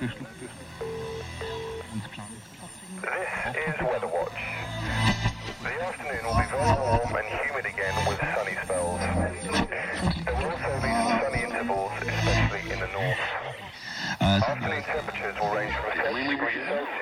This is Weather Watch. The afternoon will be very warm and humid again with sunny spells. There will also be some sunny intervals, especially in the north. Afternoon temperatures will range from 30 degrees Celsius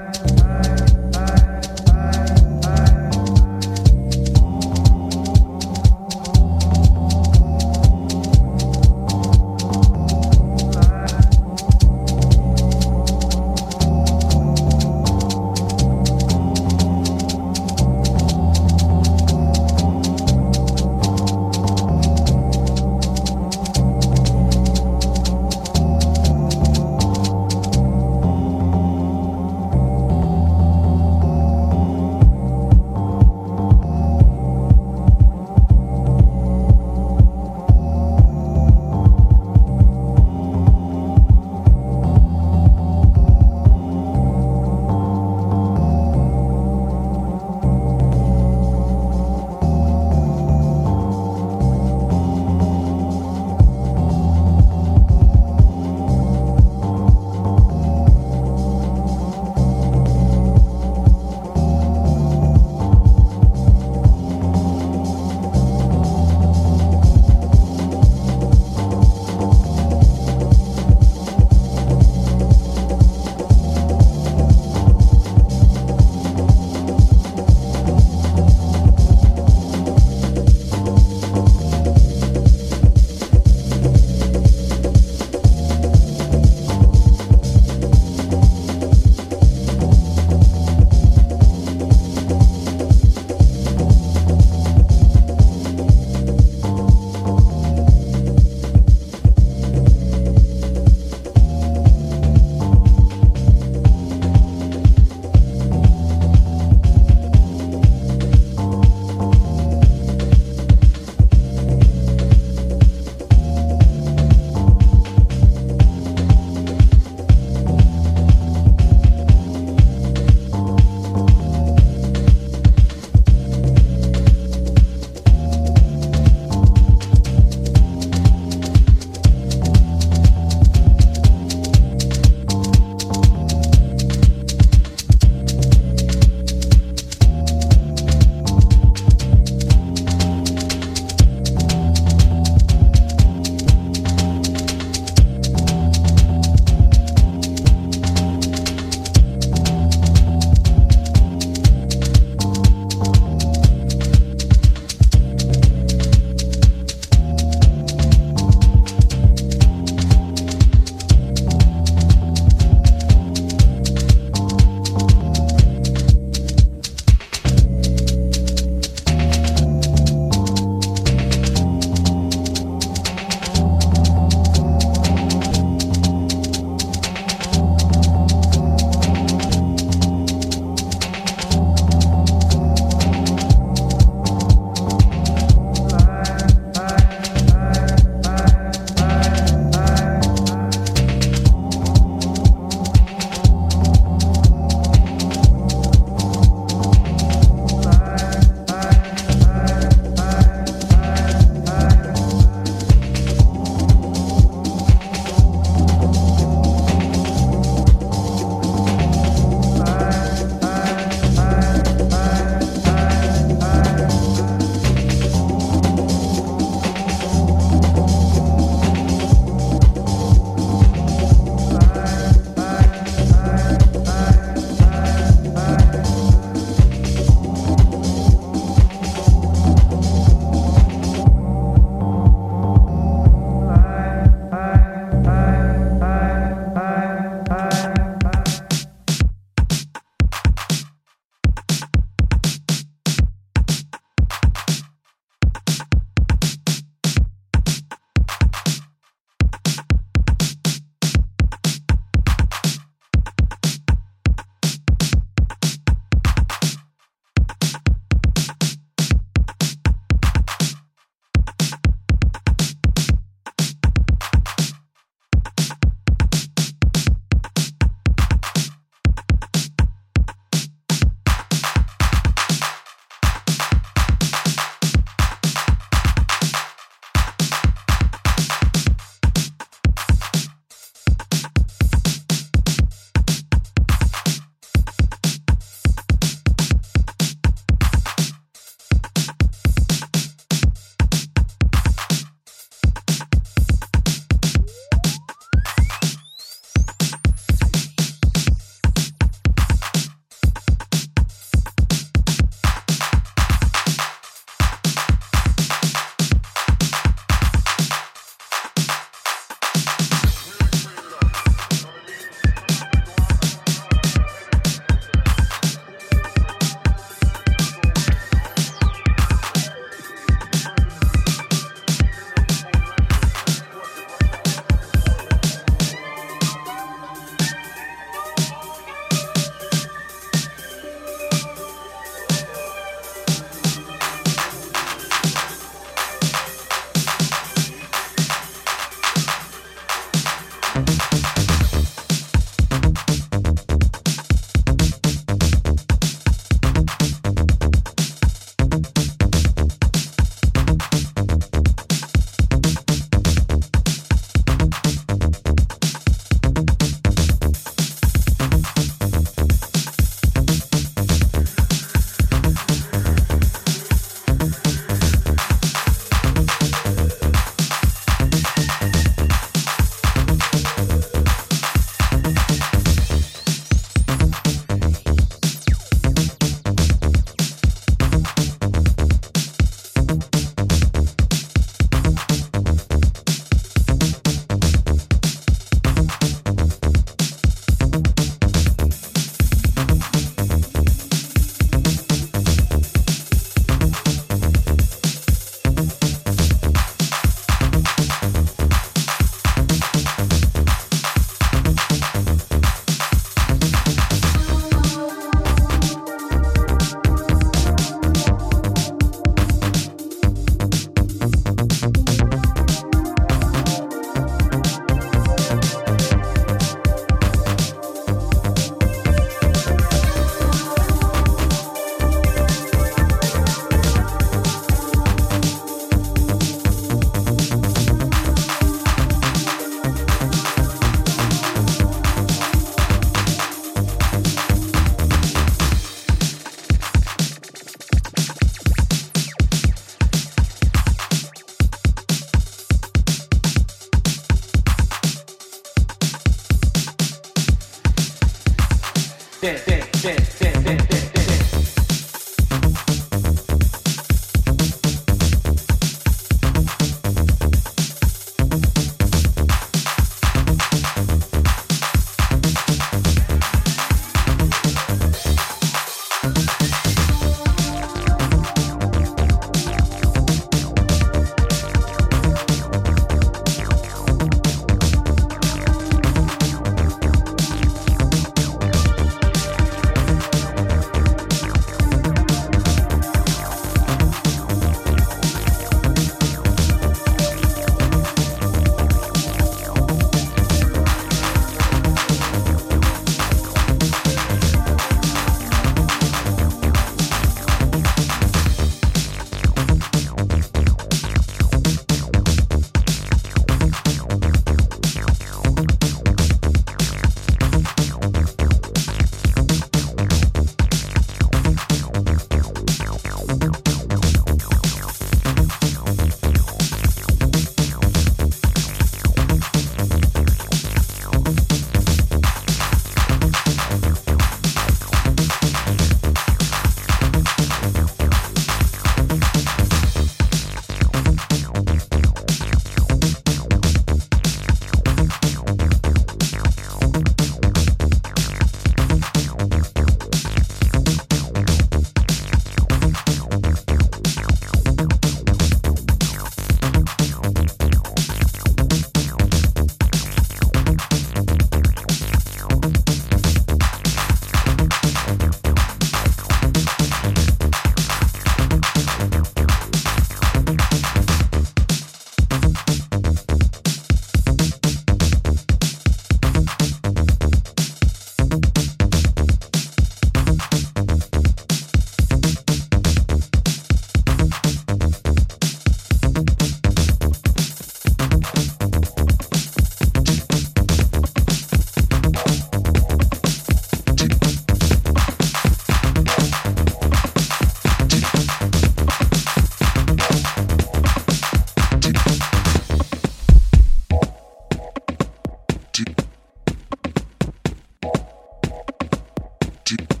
you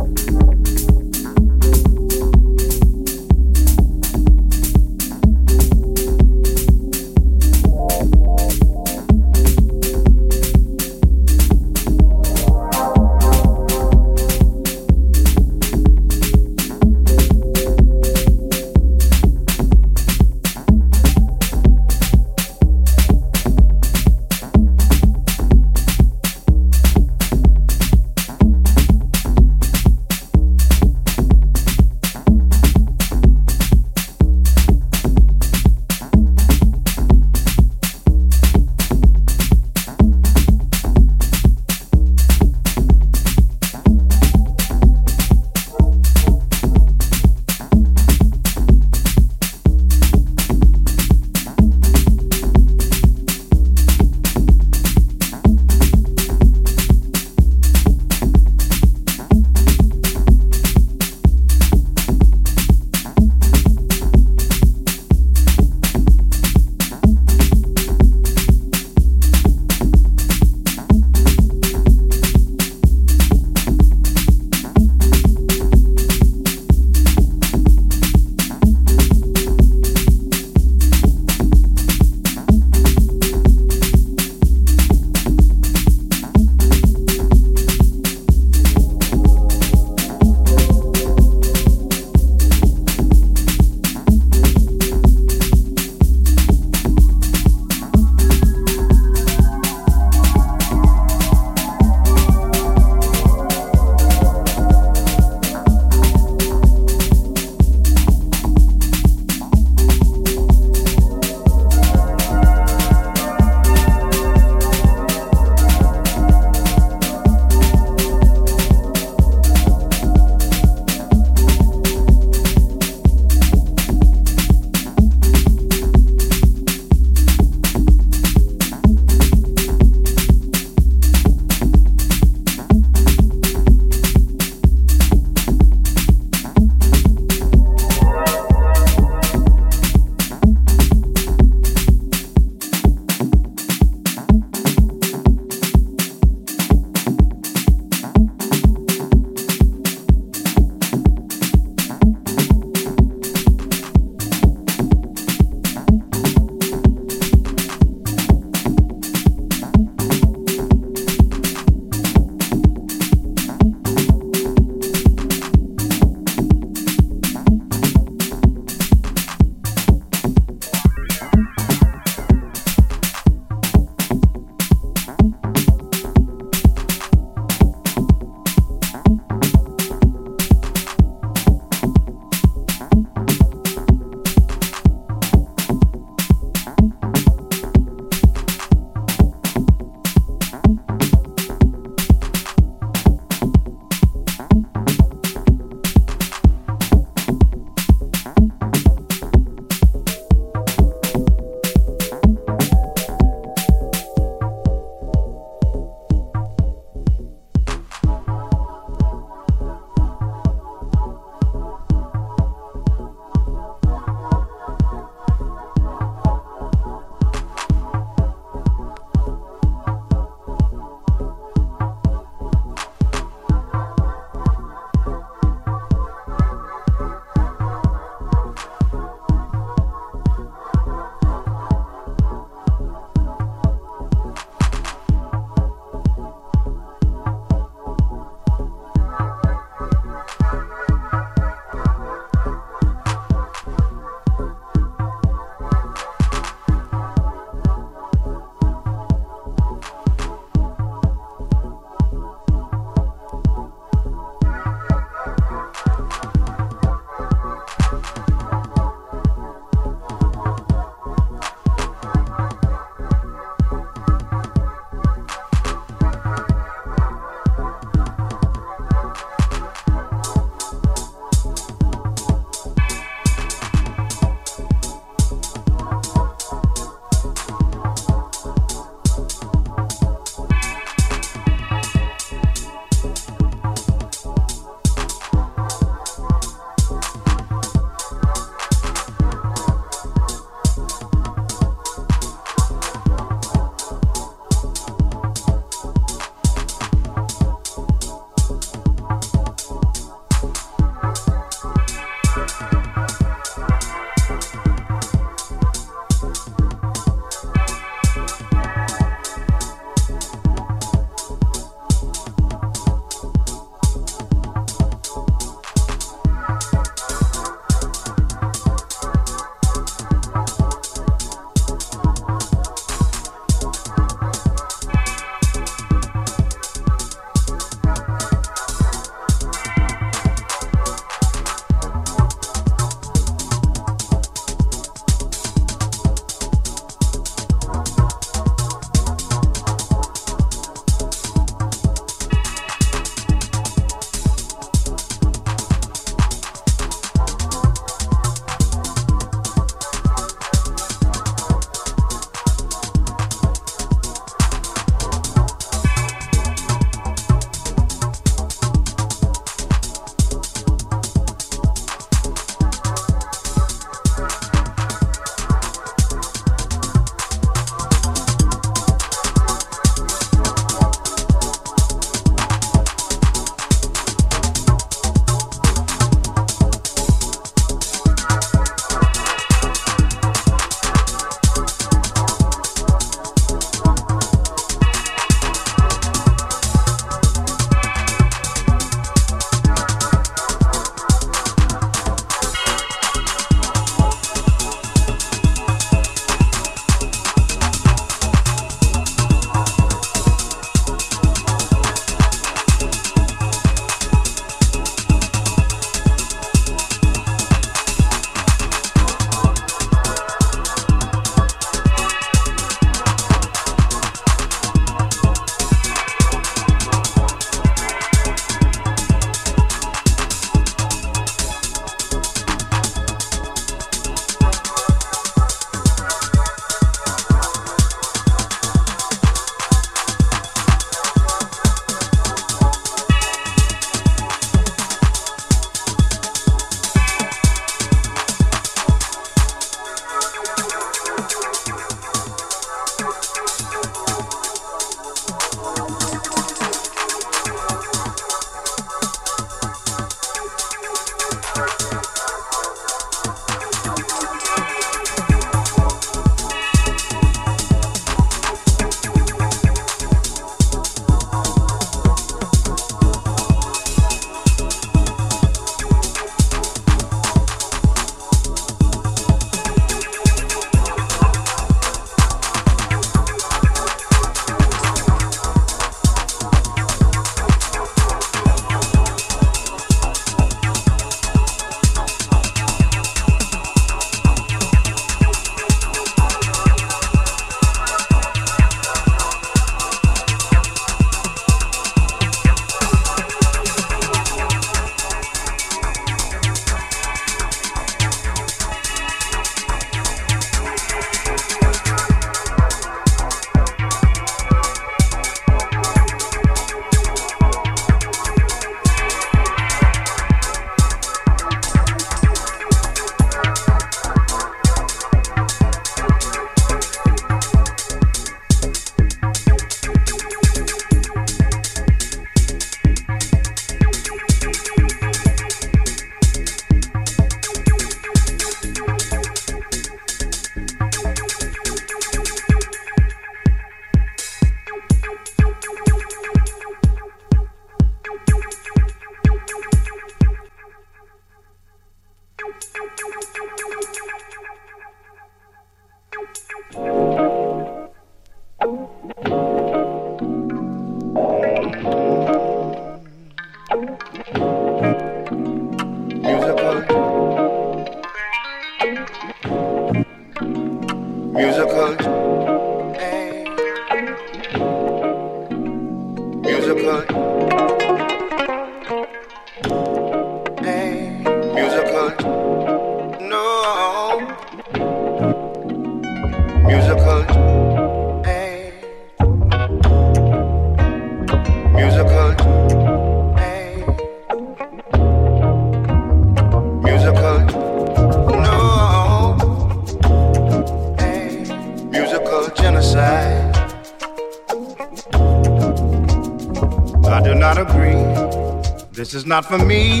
This is not for me,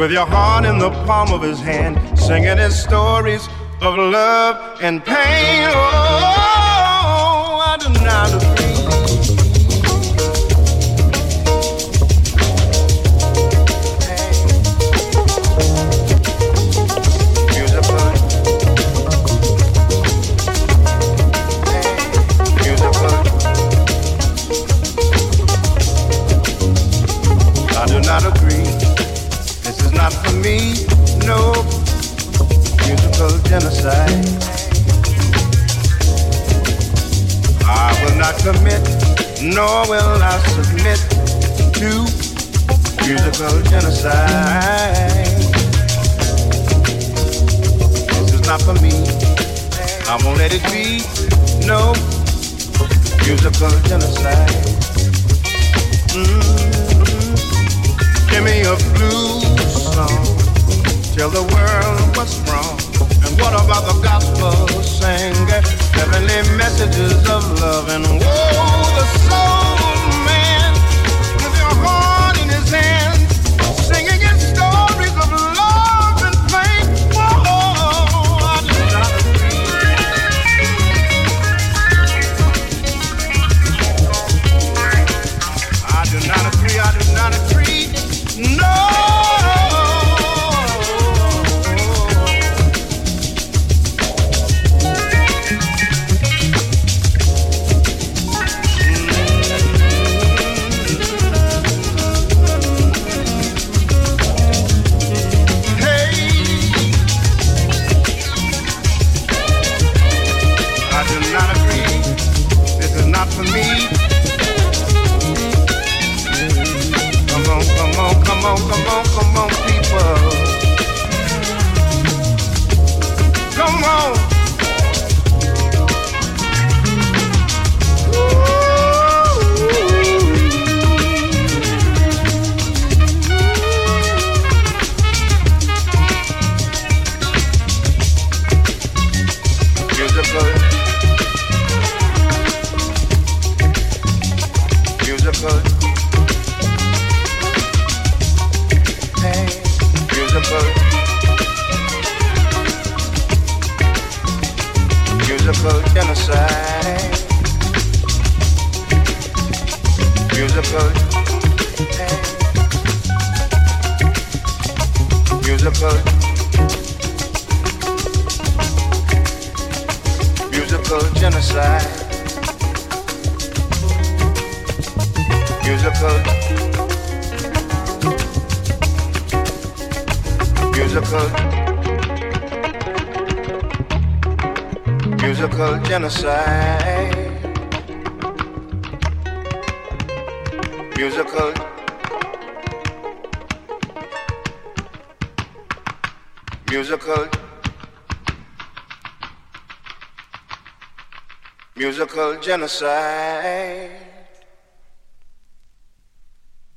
With your heart in the palm of his hand, singing his stories of love and pain. Oh, I do not agree. I do not agree. Is not for me, no musical genocide. I will not commit, nor will I submit to musical genocide. This is not for me. I won't let it be, no musical genocide. Mm. Give me a blues song. Tell the world what's wrong. And what about the gospel singer? Heavenly messages of love and woe, the soul genocide